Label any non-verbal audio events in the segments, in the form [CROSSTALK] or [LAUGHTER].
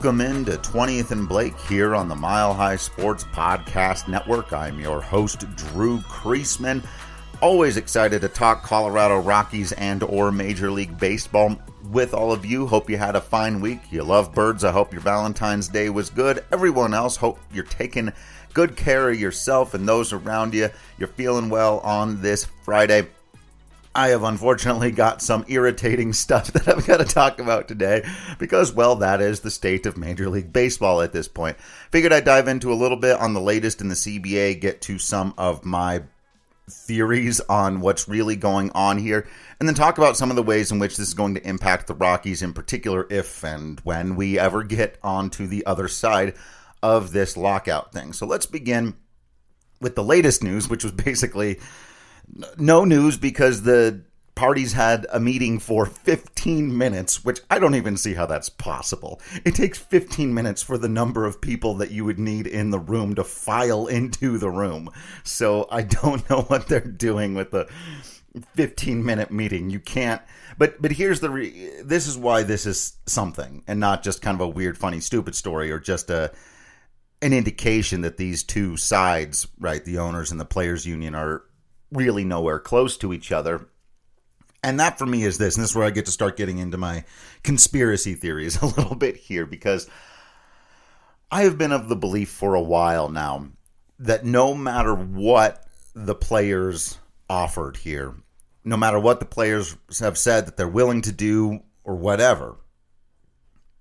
Welcome into 20th and Blake here on the Mile High Sports Podcast Network. I'm your host, Drew Creasman. Always excited to talk Colorado Rockies and or Major League Baseball with all of you. Hope you had a fine week. You love birds. I hope your Valentine's Day was good. Everyone else, hope you're taking good care of yourself and those around you. You're feeling well on this Friday. I have unfortunately got some irritating stuff [LAUGHS] that I've got to talk about today because, well, that is the state of Major League Baseball at this point. Figured I'd dive into a little bit on the latest in the CBA, get to some of my theories on what's really going on here, and then talk about some of the ways in which this is going to impact the Rockies in particular, if and when we ever get onto the other side of this lockout thing. So let's begin with the latest news, which was basically no news because the parties had a meeting for 15 minutes, which I don't even see how that's possible. It takes 15 minutes for the number of people that you would need in the room to file into the room. So I don't [LAUGHS] know what they're doing with the 15 minute meeting. You can't but but here's the re- this is why this is something and not just kind of a weird funny stupid story or just a an indication that these two sides, right, the owners and the players union are really nowhere close to each other. And that for me is this, and this is where I get to start getting into my conspiracy theories [LAUGHS] a little bit here, because I have been of the belief for a while now that no matter what the players offered here, no matter what the players have said that they're willing to do or whatever,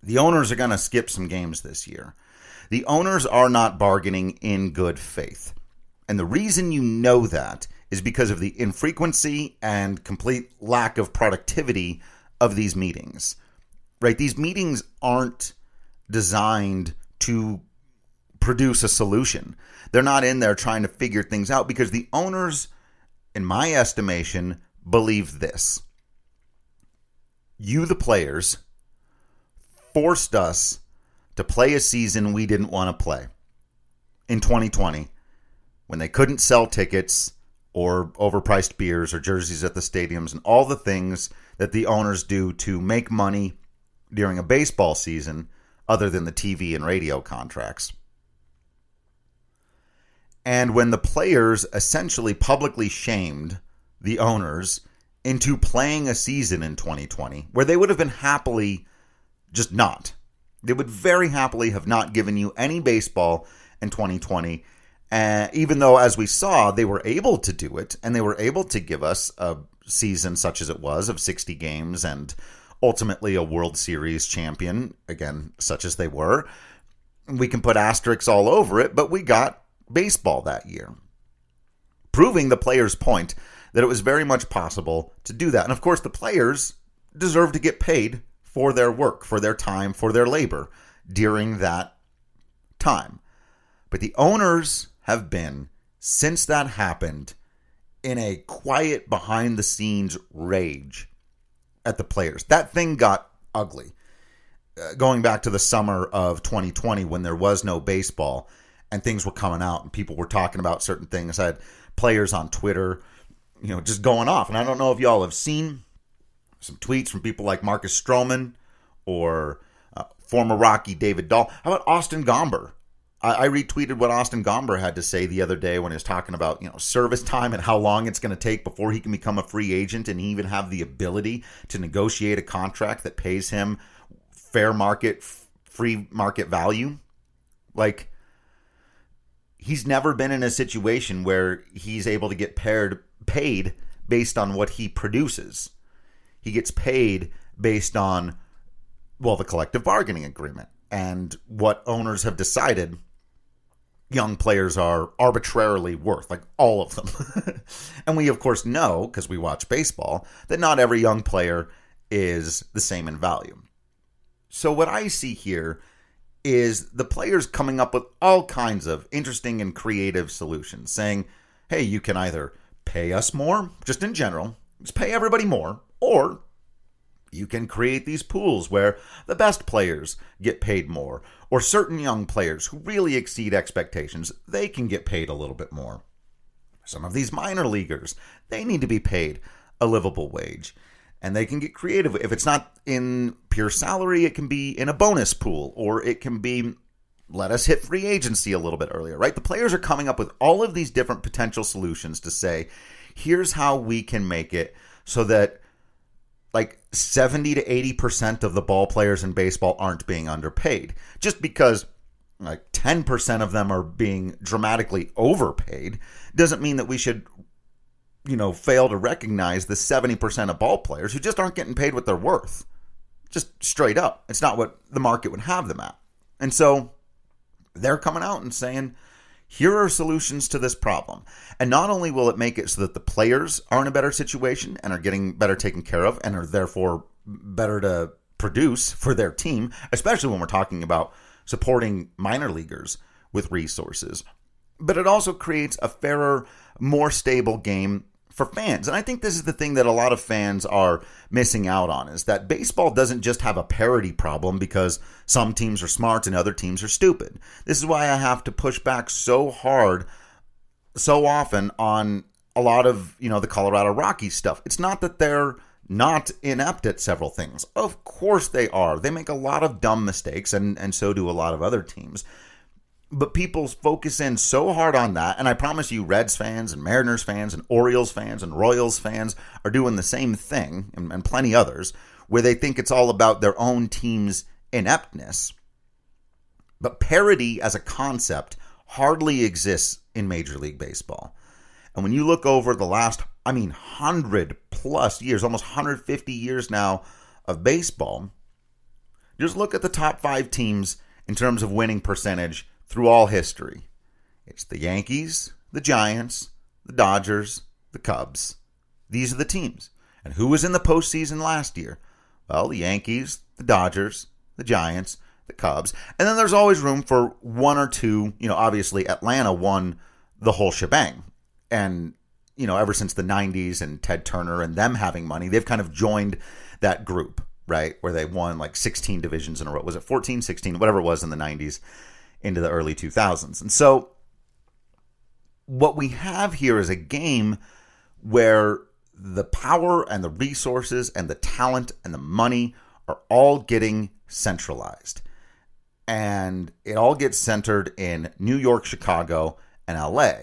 the owners are going to skip some games this year. The owners are not bargaining in good faith. And the reason you know that is because of the infrequency and complete lack of productivity of these meetings. Right? These meetings aren't designed to produce a solution. They're not in there trying to figure things out because the owners, in my estimation, believe this. You, the players, forced us to play a season we didn't want to play in 2020 when they couldn't sell tickets or overpriced beers or jerseys at the stadiums and all the things that the owners do to make money during a baseball season other than the TV and radio contracts. And when the players essentially publicly shamed the owners into playing a season in 2020 where they would have been happily just not. They would very happily have not given you any baseball in 2020 uh, even though, as we saw, they were able to do it and they were able to give us a season such as it was of 60 games and ultimately a World Series champion, again, such as they were. We can put asterisks all over it, but we got baseball that year, proving the players' point that it was very much possible to do that. And of course, the players deserve to get paid for their work, for their time, for their labor during that time. But the owners have been since that happened in a quiet behind the scenes rage at the players. That thing got ugly. Uh, going back to the summer of 2020 when there was no baseball and things were coming out and people were talking about certain things. I had players on Twitter, you know, just going off. And I don't know if y'all have seen some tweets from people like Marcus Stroman or uh, former Rocky David Dahl. How about Austin Gomber? I, I retweeted what Austin Gomber had to say the other day when he was talking about you know service time and how long it's going to take before he can become a free agent and even have the ability to negotiate a contract that pays him fair market free market value. Like he's never been in a situation where he's able to get paired paid based on what he produces. He gets paid based on well the collective bargaining agreement and what owners have decided young players are arbitrarily worth, like all of them. [LAUGHS] and we, of course, know, because we watch baseball, that not every young player is the same in value. So, what I see here is the players coming up with all kinds of interesting and creative solutions, saying, hey, you can either pay us more, just in general, just pay everybody more, or you can create these pools where the best players get paid more, or certain young players who really exceed expectations, they can get paid a little bit more. Some of these minor leaguers, they need to be paid a livable wage. and they can get creative. If it's not in pure salary, it can be in a bonus pool or it can be let us hit free agency a little bit earlier, right? The players are coming up with all of these different potential solutions to say, here's how we can make it so that 70 to 80% of the ball players in baseball aren't being underpaid. Just because like 10% of them are being dramatically overpaid doesn't mean that we should you know fail to recognize the 70% of ball players who just aren't getting paid what they're worth. Just straight up. It's not what the market would have them at. And so they're coming out and saying here are solutions to this problem. And not only will it make it so that the players are in a better situation and are getting better taken care of and are therefore better to produce for their team, especially when we're talking about supporting minor leaguers with resources, but it also creates a fairer, more stable game for fans. And I think this is the thing that a lot of fans are missing out on is that baseball doesn't just have a parity problem because some teams are smart and other teams are stupid. This is why I have to push back so hard so often on a lot of, you know, the Colorado Rockies stuff. It's not that they're not inept at several things. Of course they are. They make a lot of dumb mistakes and and so do a lot of other teams but people focus in so hard on that. And I promise you, Reds fans and Mariners fans and Orioles fans and Royals fans are doing the same thing, and, and plenty others, where they think it's all about their own team's ineptness. But parity as a concept hardly exists in Major League Baseball. And when you look over the last, I mean, 100 plus years, almost 150 years now of baseball, just look at the top five teams in terms of winning percentage through all history. It's the Yankees, the Giants, the Dodgers, the Cubs. These are the teams. And who was in the postseason last year? Well, the Yankees, the Dodgers, the Giants, the Cubs. And then there's always room for one or two. You know, obviously, Atlanta won the whole shebang. And, you know, ever since the 90s and Ted Turner and them having money, they've kind of joined that group, right? Where they won like 16 divisions in a row. Was it 14, 16, whatever it was in the 90s into the early 2000s. And so what we have here is a game where the power and the resources and the talent and the money are all getting centralized. And it all gets centered in New York, Chicago, and LA.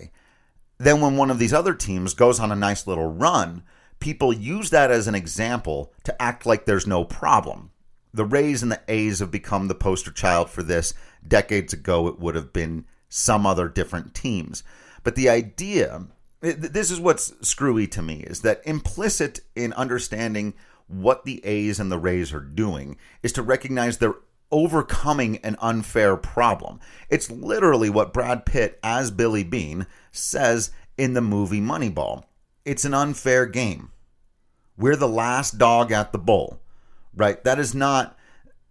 Then, when one of these other teams goes on a nice little run, people use that as an example to act like there's no problem. The Rays and the A's have become the poster child for this decades ago it would have been some other different teams. But the idea, this is what's screwy to me, is that implicit in understanding what the A's and the Rays are doing is to recognize they're overcoming an unfair problem. It's literally what Brad Pitt, as Billy Beane says in the movie Moneyball. It's an unfair game. We're the last dog at the bowl, right? That is not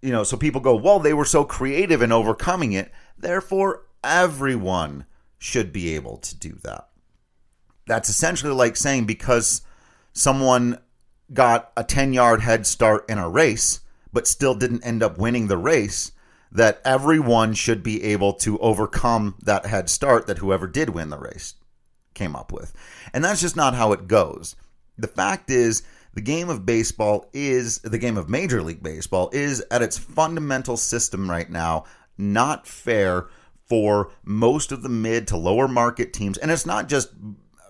you know, so people go, well, they were so creative in overcoming it. Therefore, everyone should be able to do that. That's essentially like saying because someone got a 10 yard head start in a race, but still didn't end up winning the race, that everyone should be able to overcome that head start that whoever did win the race came up with. And that's just not how it goes. The fact is, the game of baseball is the game of Major League Baseball is at its fundamental system right now not fair for most of the mid to lower market teams. And it's not just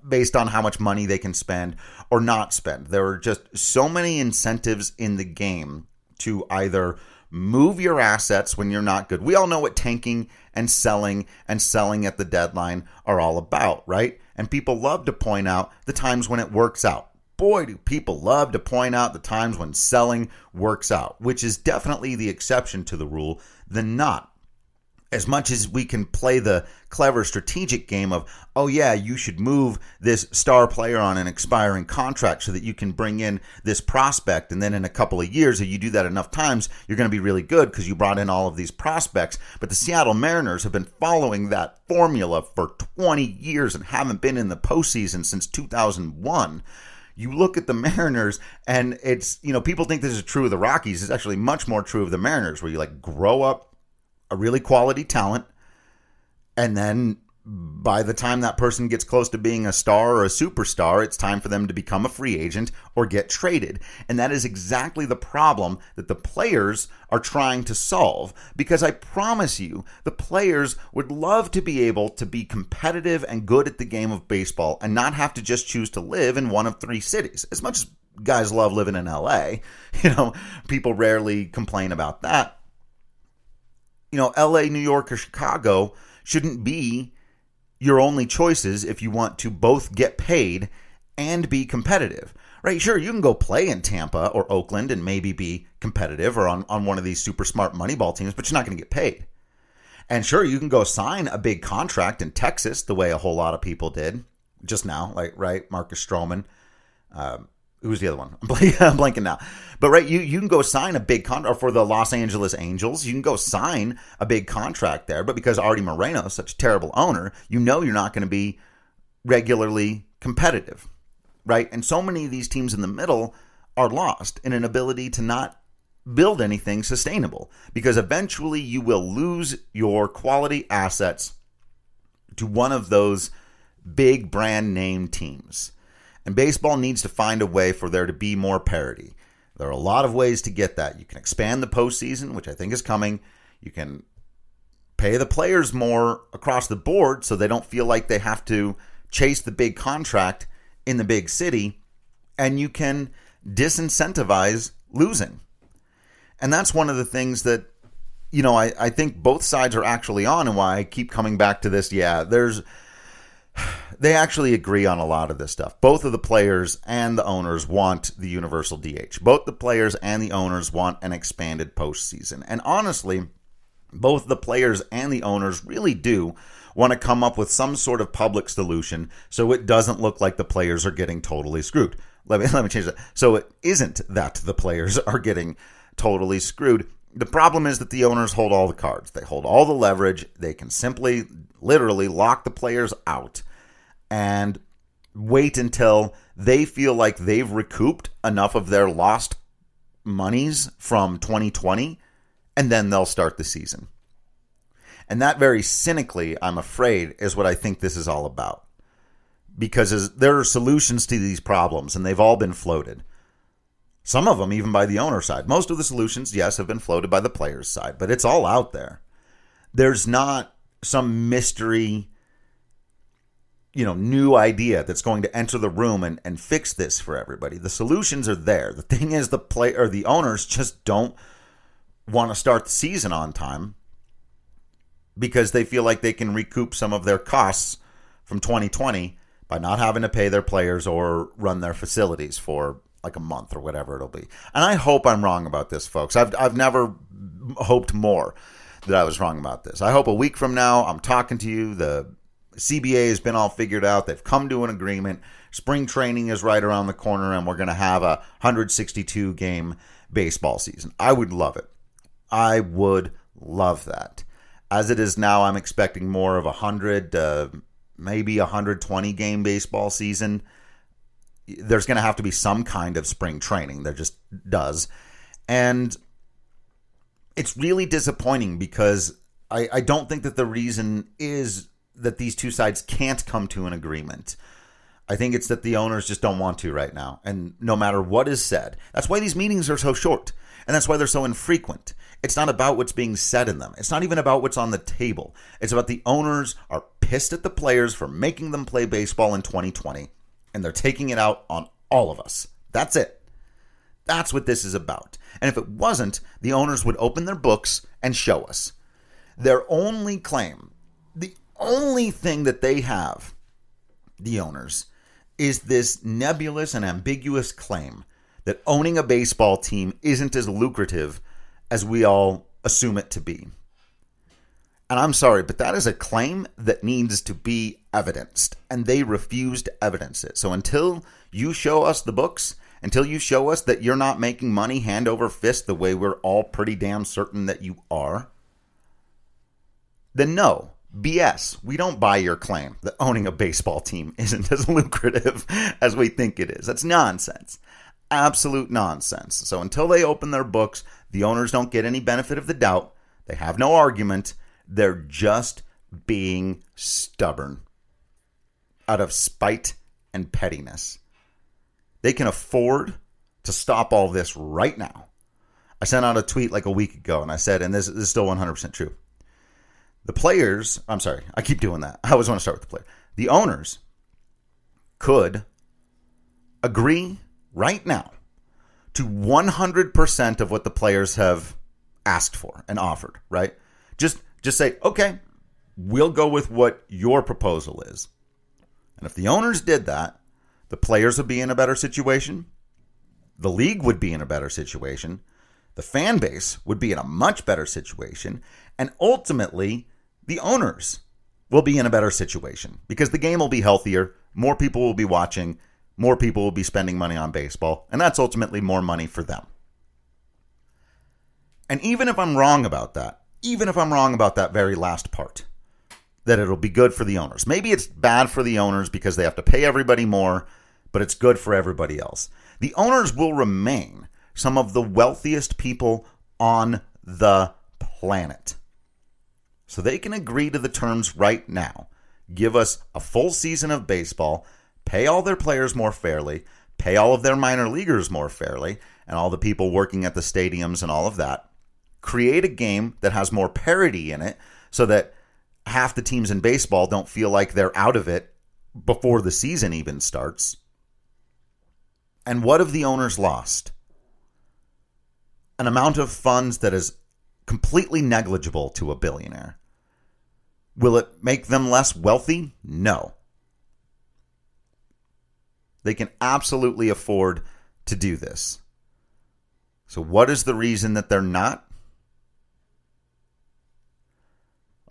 based on how much money they can spend or not spend. There are just so many incentives in the game to either move your assets when you're not good. We all know what tanking and selling and selling at the deadline are all about, right? And people love to point out the times when it works out boy, do people love to point out the times when selling works out, which is definitely the exception to the rule than not. As much as we can play the clever strategic game of, oh, yeah, you should move this star player on an expiring contract so that you can bring in this prospect. And then in a couple of years, if you do that enough times, you're going to be really good because you brought in all of these prospects. But the Seattle Mariners have been following that formula for 20 years and haven't been in the postseason since 2001 you look at the [LAUGHS] Mariners and it's, you know, people think this is true of the Rockies. It's actually much more true of the Mariners, where you like grow up a really quality talent and then by the time that person gets close to being a star or a superstar, it's time for them to become a free agent or get traded. And that is exactly the problem that the players are trying to solve. Because I promise you, the players would love to be able to be competitive and good at the game of baseball and not have to just choose to live in one of three cities. As much as guys love living in LA, [LAUGHS] you know, people rarely complain about that. You know, LA, New York, or Chicago shouldn't be your only choices if you want to both get paid and be competitive. Right? Sure, you can go play in Tampa or Oakland and maybe be competitive or on, on one of these super smart Moneyball teams, but you're not going to get paid. And sure, you can go sign a big contract in Texas the way a whole lot of people did just now, like, right? Marcus Stroman. Um, who's the other one? [LAUGHS] I'm, blanking now. But right, you you can go sign a big contract for the Los Angeles Angels. You can go sign a big contract there, but because Artie Moreno is such a terrible owner, you know you're not going to be regularly competitive, right? And so many of these teams in the middle are lost in an ability to not build anything sustainable because eventually you will lose your quality assets to one of those big brand name teams. And baseball needs to find a way for there to be more parity. There are a lot of ways to get that. You can expand the postseason, which I think is coming. You can pay the players more across the board so they don't feel like they have to chase the big contract in the big city. And you can disincentivize losing. And that's one of the things that, you know, I, I think both sides are actually on and why I keep coming back to this. Yeah, there's they actually agree on a lot of this stuff. Both of the players and the owners want the universal DH. Both the players and the owners want an expanded postseason. And honestly, both the players and the owners really do want to come up with some sort of public solution so it doesn't look like the players are getting totally screwed. Let me [LAUGHS] let me change that. So it isn't that the players [LAUGHS] are getting totally screwed. The problem is that the owners hold all the cards. They hold all the leverage. They can simply literally lock the players out and wait until they feel like they've recouped enough of their lost monies from 2020 and then they'll start the season. And that very cynically, I'm afraid, is what I think this is all about. Because there are solutions to these problems and they've all been floated. Some of them even by the owner side. Most of the solutions, yes, have been floated by the players' side, but it's all out there. There's not some mystery you know new idea that's going to enter the room and, and fix this for everybody the solutions are there the thing is the play or the owners just don't want to start the season on time because they feel like they can recoup some of their costs from 2020 by not having to pay their players or run their facilities for like a month or whatever it'll be. And I hope I'm wrong about this, folks. I've I've never hoped more that I was wrong about this. I hope a week from now I'm talking to you. The CBA has been all figured out. They've come to an agreement. Spring training is right around the corner, and we're going to have a 162 game baseball season. I would love it. I would love that. As it is now, I'm expecting more of a 100, uh, maybe a 120 game baseball season. There's going to have to be some kind of spring training. There just does. And it's really disappointing because I, I don't think that the reason is that these two sides can't come to an agreement. I think it's that the owners just don't want to right now. And no matter what is said, that's why these meetings are so short. And that's why they're so infrequent. It's not about what's being said in them. It's not even about what's on the table. It's about the owners are pissed at the players for making them play baseball in 2020. And they're taking it out on all of us. That's it. That's what this is about. And if it wasn't, the owners would open their books and show us. Their only claim, the only thing that they have, the owners, is this nebulous and ambiguous claim that owning a baseball team isn't as lucrative as we all assume it to be. And I'm sorry, but that is a claim that needs to be evidenced, and they refuse to evidence it. So until you show us the books, until you show us that you're not making money hand over fist the way we're all pretty damn certain that you are, then no, BS. We don't buy your claim that owning a baseball team [LAUGHS] isn't as lucrative [LAUGHS] as we think it is. That's nonsense. Absolute nonsense. So until they open their books, the owners don't get any benefit of the doubt. They have no argument. They're just being stubborn out of spite and pettiness. They can afford to stop all this right now. I sent out a tweet like a week ago and I said, and this, this is still 100% true. The players, I'm sorry, I keep doing that. [LAUGHS] I always want to start with the player. The owners could agree right now to 100% of what the players have asked for and offered, right? Just just say, "Okay, we'll go with what your proposal is." And if the owners did that, the players would be in a better situation. The league would be in a better situation. The fan base would be in a much better situation. And ultimately, the owners will be in a better situation because the game will be healthier. More people will be watching. More people will be spending money on baseball. And that's ultimately more money for them. And even if I'm wrong about that, even if I'm wrong about that very last part, that it'll be good for the owners. Maybe it's bad for the owners because they have to pay everybody more, but it's good for everybody else. The owners will remain some of the wealthiest people on the planet. So they can agree to the terms right now. Give us a full season of baseball, pay all their players more fairly, pay all of their minor leaguers more fairly, and all the people working at the stadiums and all of that. Create a game that has more parity in it so that half the teams in baseball don't feel like they're out of it before the season even starts. And what have the owners lost? An amount of funds that is completely negligible to a billionaire. Will it make them less wealthy? No. They can absolutely afford to do this. So, what is the reason that they're not?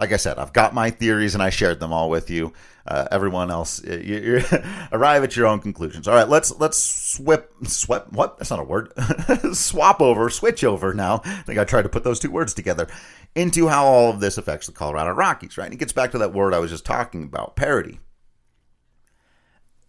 Like I said, I've got my theories and I shared them all with you. Uh, everyone else, [LAUGHS] you, arrive at your own conclusions. All right, let's let's swip swip. What? That's not a word. [LAUGHS] Swap over, switch over. Now, I think I tried to put those two words together into how all of this affects the Colorado Rockies. Right, and it gets back to that word I was just talking about, parity.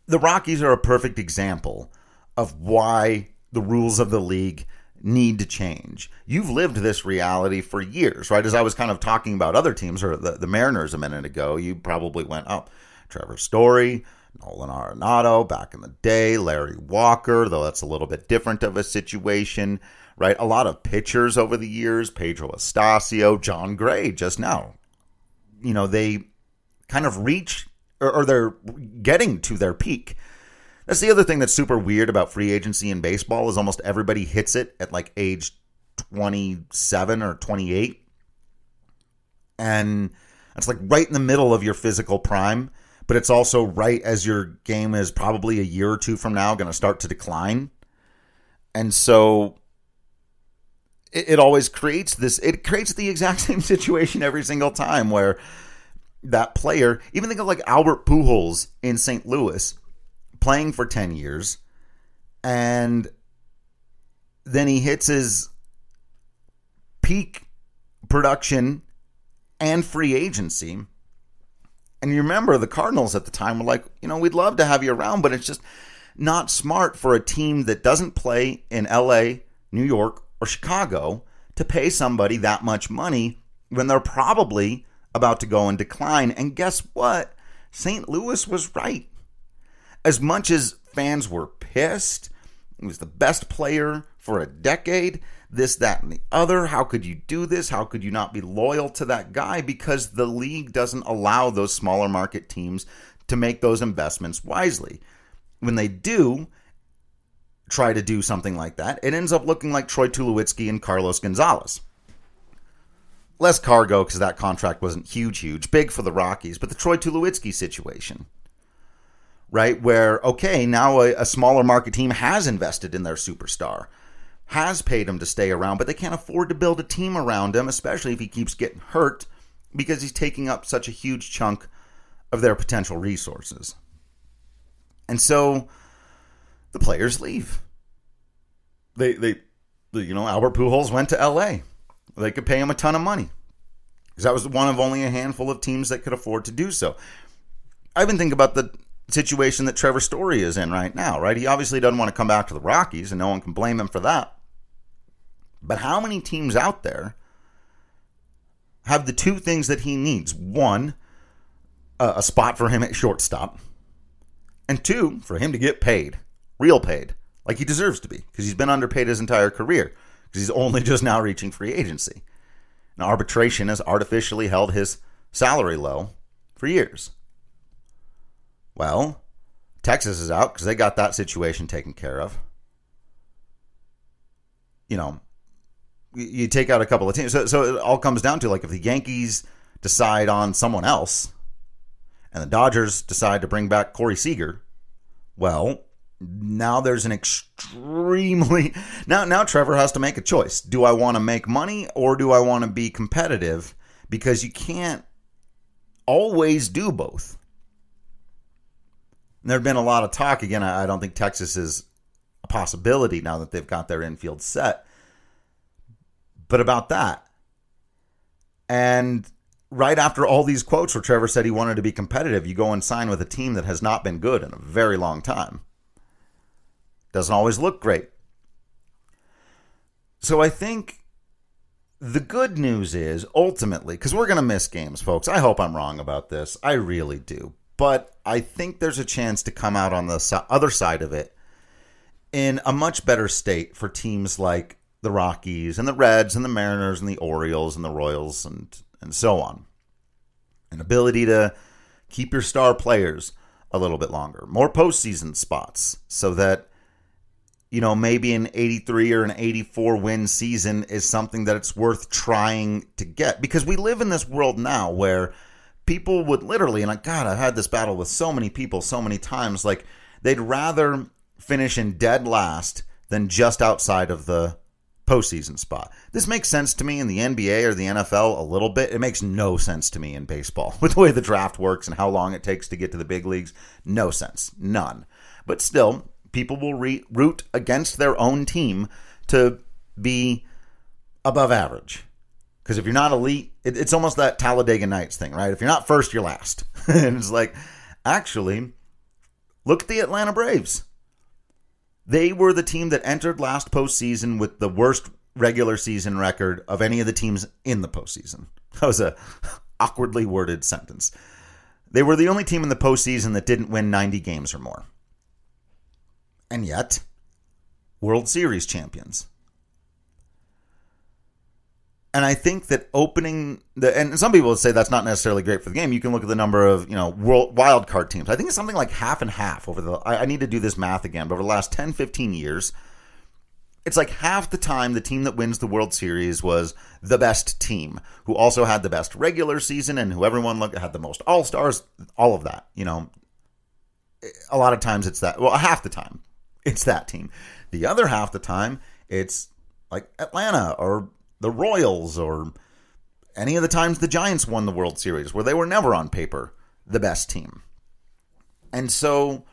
The Rockies are a perfect example of why the rules of the league need to change. You've lived this reality for years, right? As I was kind of talking about other teams or the, the Mariners a minute ago, you probably went, oh, Trevor Story, Nolan Arenado back in the day, Larry Walker, though that's a little bit different of a situation, right? A lot of pitchers over the years, Pedro Astacio, Jon Gray just now. You know, they kind of reach or, or they're getting to their peak that's the other thing that's super weird about free agency in baseball is almost everybody hits it at like age 27 or 28. And it's like right in the middle of your physical prime, but it's also right as your game is probably a year or two from now going to start to decline. And so it, it always creates this, it creates the exact [LAUGHS] same situation every single time where that player, even think of like Albert Pujols in St. Louis playing for 10 years and then he hits his peak production and free agency. And you remember the Cardinals at the time were like, you know, we'd love to have you around, but it's just not smart for a team that doesn't play in LA, New York, or Chicago to pay somebody that much money when they're probably about to go in decline. And guess what? St. Louis was right as much as fans were pissed, he was the best player for a decade, this, that, and the other. How could you do this? How could you not be loyal to that guy? Because the league doesn't allow those smaller market teams to make those investments wisely. When they do try to do something like that, it ends up looking like Troy Tulowitzki and Carlos Gonzalez. Less CarGo because that contract wasn't huge, huge, big for the Rockies, but the Troy Tulowitzki situation right? Where, okay, now a, a, smaller market team has invested in their superstar, has paid him to stay around, but they can't afford to build a team around him, especially if he keeps getting hurt because he's taking up such a huge chunk of their potential resources. And so the players leave. They, they, you know, Albert Pujols went to LA. They could pay him a ton of money because that was one of only a handful of teams that could afford to do so. I even think about the situation that Trevor Story is in right now, right? He obviously doesn't want to come back to the Rockies, and no one can blame him for that. But how many teams out there have the two things that he needs? One, a spot for him at shortstop, and two, for him to get paid, real paid, like he deserves to be, because he's been underpaid his entire career, because he's only [LAUGHS] just now reaching free agency. And arbitration has artificially held his salary low for years. Well, Texas is out because they got that situation taken care of. You know, you take out a couple of teams. So, so it all comes down to like if the Yankees decide on someone else and the Dodgers decide to bring back Corey Seager, well, now there's an extremely now now Trevor has to make a choice. Do I want to make money or do I want to be competitive? Because you can't always do both. There'd been a lot of talk again. I don't think Texas is a possibility now that they've got their infield set. But about that. And right after all these quotes where Trevor said he wanted to be competitive, you go and sign with a team that has not been good in a very long time. Doesn't always look great. So I think the good news is ultimately, because we're going to miss games, folks. I hope I'm wrong about this. I really do. But I think there's a chance to come out on the other side of it in a much better state for teams like the Rockies and the Reds and the Mariners and the Orioles and the Royals and, and so on. An ability to keep your star players a little bit longer, more postseason spots so that you know, maybe an 83 or an 84 win season is something that it's worth trying to get because we live in this world now where people would literally, and I, God, I've had this battle with so many people so many times, like they'd rather finish in dead last than just outside of the postseason spot. This makes sense to me in the NBA or the NFL a little bit. It makes no sense to me in baseball [LAUGHS] with the way the draft works and how long it takes to get to the big leagues. No sense. None. But still, people will re- root against their own team to be above average. Because if you're not elite, it, it's almost that Talladega Nights thing, right? If you're not first, you're last. [LAUGHS] and it's like, actually, look at the Atlanta Braves. They were the team that entered last postseason with the worst regular season record of any of the teams in the postseason. [LAUGHS] That was a awkwardly worded sentence. They were the only team in the postseason that didn't win 90 games or more and yet World Series champions. And I think that opening the and some people say that's not necessarily great for the game. You can look at the number of you know world wild card teams. I think it's something like half and half over the. I, I need to do this math again, but over the last 10, 15 years, it's like half the time the team that wins the World Series was the best team, who also had the best regular season and who everyone looked had the most All Stars, all of that. You know, a lot of times it's that. Well, half the time it's that team. The other half the time, it's like Atlanta or the Royals or any of the times the Giants won the World Series where they were never on paper the best team. And so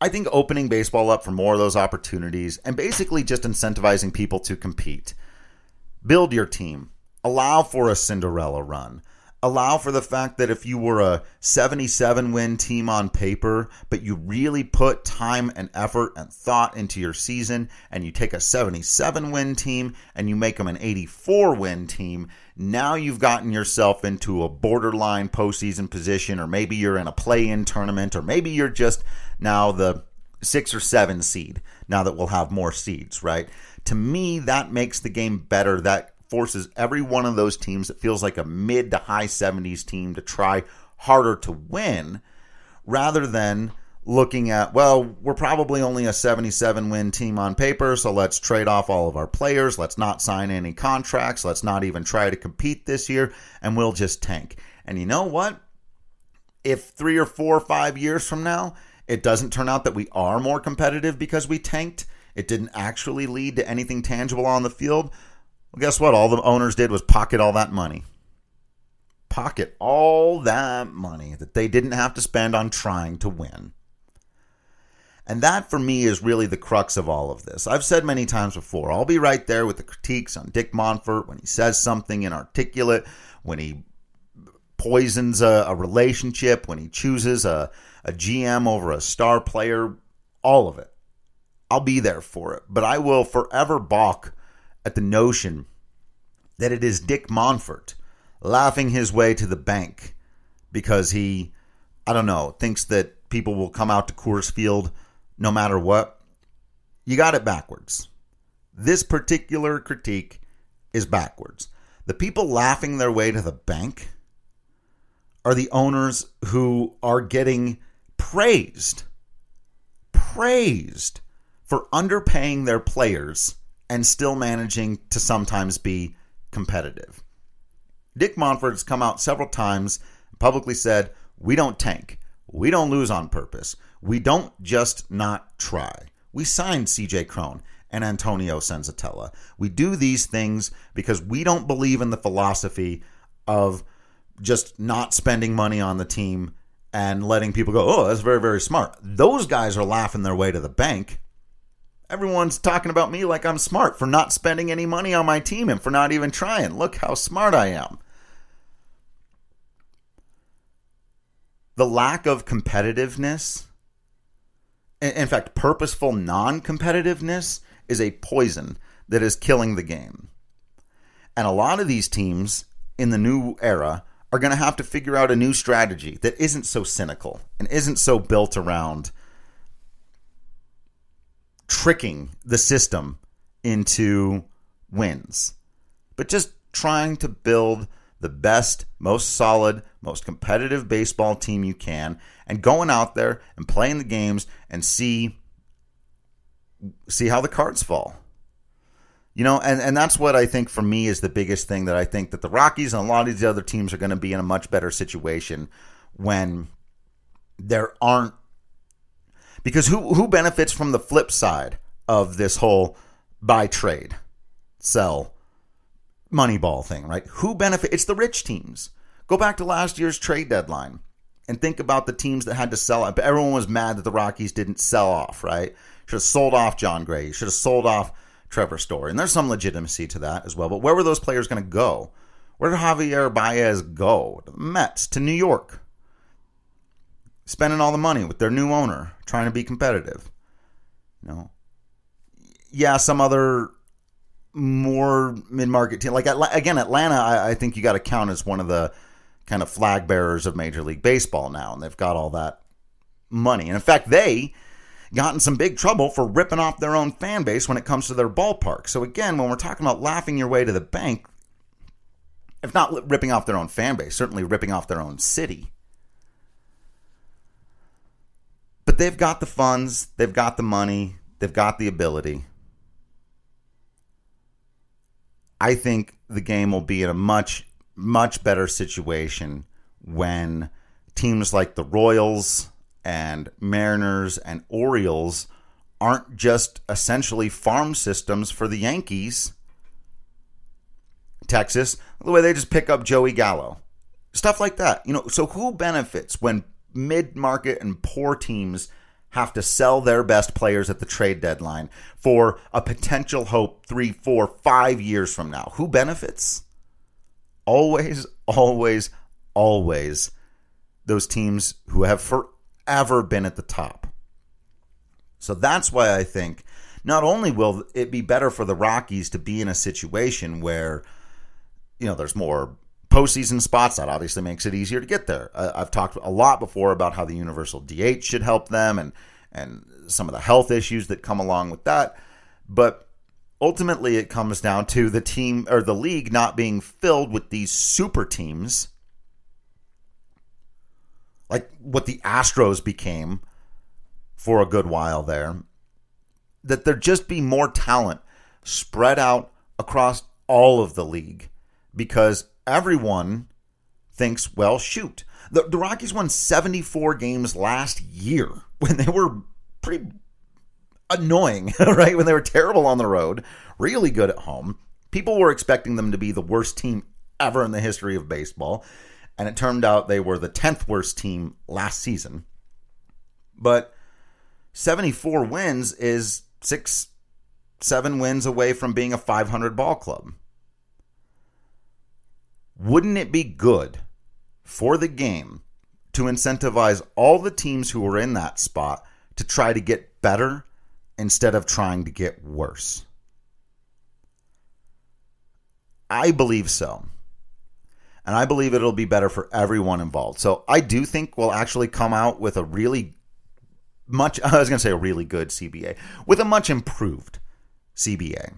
I think opening baseball up for more of those opportunities and basically just incentivizing people to compete. Build your team. Allow for a Cinderella run allow for the fact that if you were a 77 win team on paper, but you really put time and effort and thought into your season, and you take a 77 win team and you make them an 84 win team, now you've gotten yourself into a borderline postseason position, or maybe you're in a play in tournament, or maybe you're just now the six or seven seed now that we'll have more seeds, right? To me, that makes the game better. That forces every one of those teams that feels like a mid to high 70s team to try harder to win rather than looking at, well, we're probably only a 77 win team on paper, so let's trade off all of our players. Let's not sign any contracts. Let's not even try to compete this year, and we'll just tank. And you know what? If three or four or five years from now, it doesn't turn out that we are more competitive because we tanked, it didn't actually lead to anything tangible on the field, well, guess what? All the owners did was pocket all that money. Pocket all that money that they didn't have to spend on trying to win. And that for me is really the crux of all of this. I've said many times before, I'll be right there with the critiques on Dick Monfort when he says something inarticulate, when he poisons a, a relationship, when he chooses a, a GM over a star player, all of it. I'll be there for it. But I will forever balk at the notion that it is Dick Monfort laughing his way to the bank because he I don't know, thinks that people will come out to Coors Field no matter what. You got it backwards. This particular critique is backwards. The people laughing their way to the bank are the owners who are getting praised, praised for underpaying their players and still managing to sometimes be competitive. Dick Monfort has come out several times publicly said, We don't tank. We don't lose on purpose. We don't just not try. We signed CJ Cron and Antonio Senzatela. We do these things because we don't believe in the philosophy of just not spending money on the team and letting people go, oh, that's very, very smart. Those guys are laughing their way to the bank. Everyone's talking about me like I'm smart for not spending any money on my team and for not even trying. Look how smart I am. The lack of competitiveness, in fact, purposeful non competitiveness, is a poison that is killing the game. And a lot of these teams in the new era are going to have to figure out a new strategy that isn't so cynical and isn't so built around tricking the system into wins, but just trying to build the best, most solid, most competitive baseball team you can and going out there and playing the games and see see how the cards fall. You know, and, and that's what I think for me is the biggest thing that I think that the Rockies and a lot of these other teams are going to be in a much better situation when there aren't because who who benefits from the flip side of this whole buy trade sell moneyball thing, right? Who benefit? It's the rich teams. Go back to last year's trade deadline and think about the teams that had to sell. Everyone was mad that the Rockies didn't sell off, right? Should have sold off Jon Gray. Should have sold off Trevor Story. And there's some legitimacy to that as well. But where were those players going to go? Where did Javier Baez go? To the Mets, to New York. Spending all the money with their new owner, trying to be competitive. You know, yeah, some other more mid-market team, like again, Atlanta. I, I think you got to count as one of the kind of flag bearers of Major League Baseball now, and they've got all that money. And in fact, they got in some big trouble for ripping off their own fan base when it comes to their ballpark. So again, when we're talking about laughing your way to the bank, if not ripping off their own fan base, certainly ripping off their own city. But they've got the funds, they've got the money, they've got the ability. I think the game will be in a much, much better situation when teams like the Royals and Mariners and Orioles aren't just essentially farm systems for the Yankees. Texas, the way they just pick up Joey Gallo. Stuff like that. You know, so who benefits when mid-market and poor teams have to sell their best players at the trade deadline for a potential hope three, four, five years from now? Who benefits? Always, always, always those teams who have for ever been at the top. So that's why I think not only will it be better for the Rockies to be in a situation where, you know, there's more postseason spots, that obviously makes it easier to get there. Uh, I've talked a lot before about how the universal DH should help them and and some of the health issues that come along with that. But ultimately, it comes down to the team or the league not being filled with these super teams like what the Astros became for a good while there, that there just be more talent spread out across all of the league because everyone thinks, well, shoot. The, the Rockies won 74 games last year [LAUGHS] when they were pretty annoying, [LAUGHS] right? When they were terrible on the road, really good at home. People were expecting them to be the worst team ever in the history of baseball and it turned out they were the 10th worst team last season. But 74 wins is six, seven wins away from being a 500 ball club. Wouldn't it be good for the game to incentivize all the teams who are in that spot to try to get better instead of trying to get worse? I believe so. And I believe it'll be better for everyone involved. So I do think we'll actually come out with a really much, [LAUGHS] I was going to say a really good CBA, with a much improved CBA.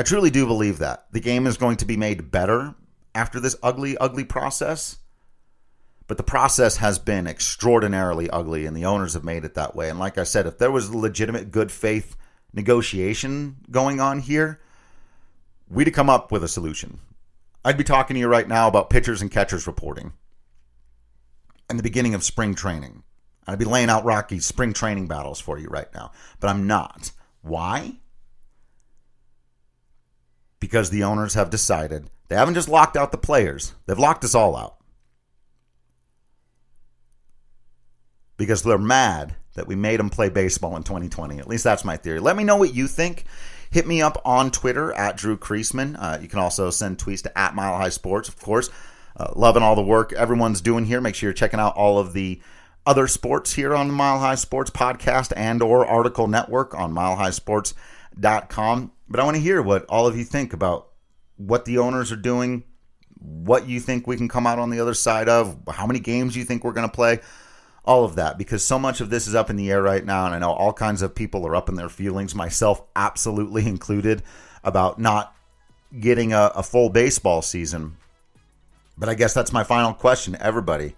I truly do believe that. The game is going to be made better after this ugly, ugly process. But the process has been extraordinarily ugly, and the owners have made it that way. And like I said, if there was a legitimate good faith negotiation going on here, we'd have come up with a solution. I'd be talking to you right now about pitchers and catchers reporting and the beginning of spring training. I'd be laying out Rockies spring training battles for you right now, but I'm not. Why? Because the owners have decided they haven't just locked out the players, they've locked us all out. because they're mad that we made them play baseball in 2020. At least that's my theory. Let me know what you think. Hit me up on Twitter at Drew Creasman. Uh, you can also send tweets to at Mile High Sports, of course. Uh, loving all the work everyone's doing here. Make sure you're checking out all of the other sports here on the Mile High Sports podcast and or article network on milehighsports.com. But I want to hear what all of you think about what the owners are doing, what you think we can come out on the other side of, how many games you think we're going to play all of that because so much of this is up in the air right now and i know all kinds of people are up in their feelings myself absolutely included about not getting a, a full baseball season but i guess that's my final question to everybody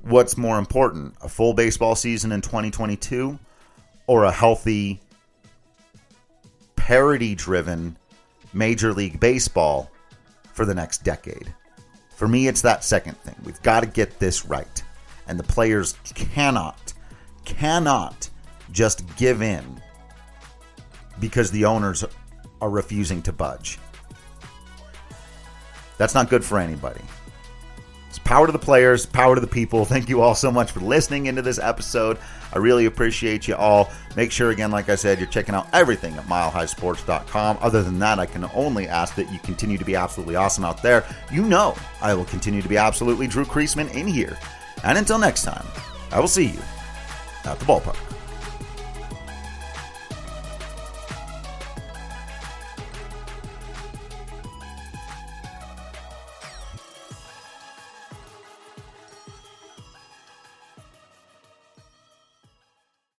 what's more important a full baseball season in 2022 or a healthy parity driven major league baseball for the next decade for me it's that second thing we've got to get this right and the players cannot, cannot just give in because the owners are refusing to budge. That's not good for anybody. Power to the players, power to the people. [LAUGHS] Thank you all so much for listening into this episode. I really appreciate you all. Make sure, again, like I said, you're checking out everything at milehighsports.com. Other than that, I can only ask that you continue to be absolutely awesome out there. You know I will continue to be absolutely Drew Creasman in here and until next time, I will see you at the ballpark.